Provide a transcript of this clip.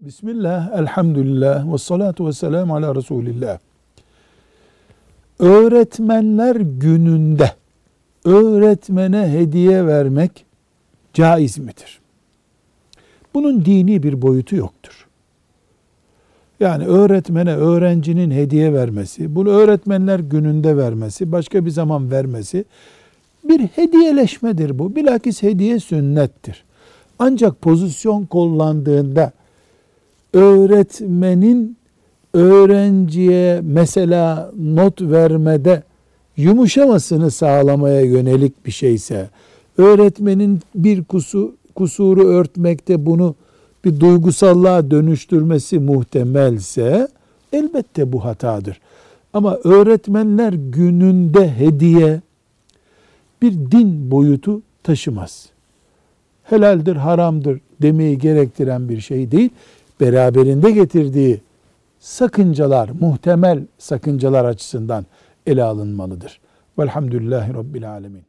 Bismillah, elhamdülillah, ve salatu ve selamu ala Resulillah. Öğretmenler gününde öğretmene hediye vermek caiz midir? Bunun dini bir boyutu yoktur. Yani öğretmene öğrencinin hediye vermesi, bunu öğretmenler gününde vermesi, başka bir zaman vermesi bir hediyeleşmedir bu. Bilakis hediye sünnettir. Ancak pozisyon kullandığında öğretmenin öğrenciye mesela not vermede yumuşamasını sağlamaya yönelik bir şeyse, öğretmenin bir kusu, kusuru örtmekte bunu bir duygusallığa dönüştürmesi muhtemelse elbette bu hatadır. Ama öğretmenler gününde hediye bir din boyutu taşımaz. Helaldir, haramdır demeyi gerektiren bir şey değil beraberinde getirdiği sakıncalar, muhtemel sakıncalar açısından ele alınmalıdır. Velhamdülillahi Rabbil Alemin.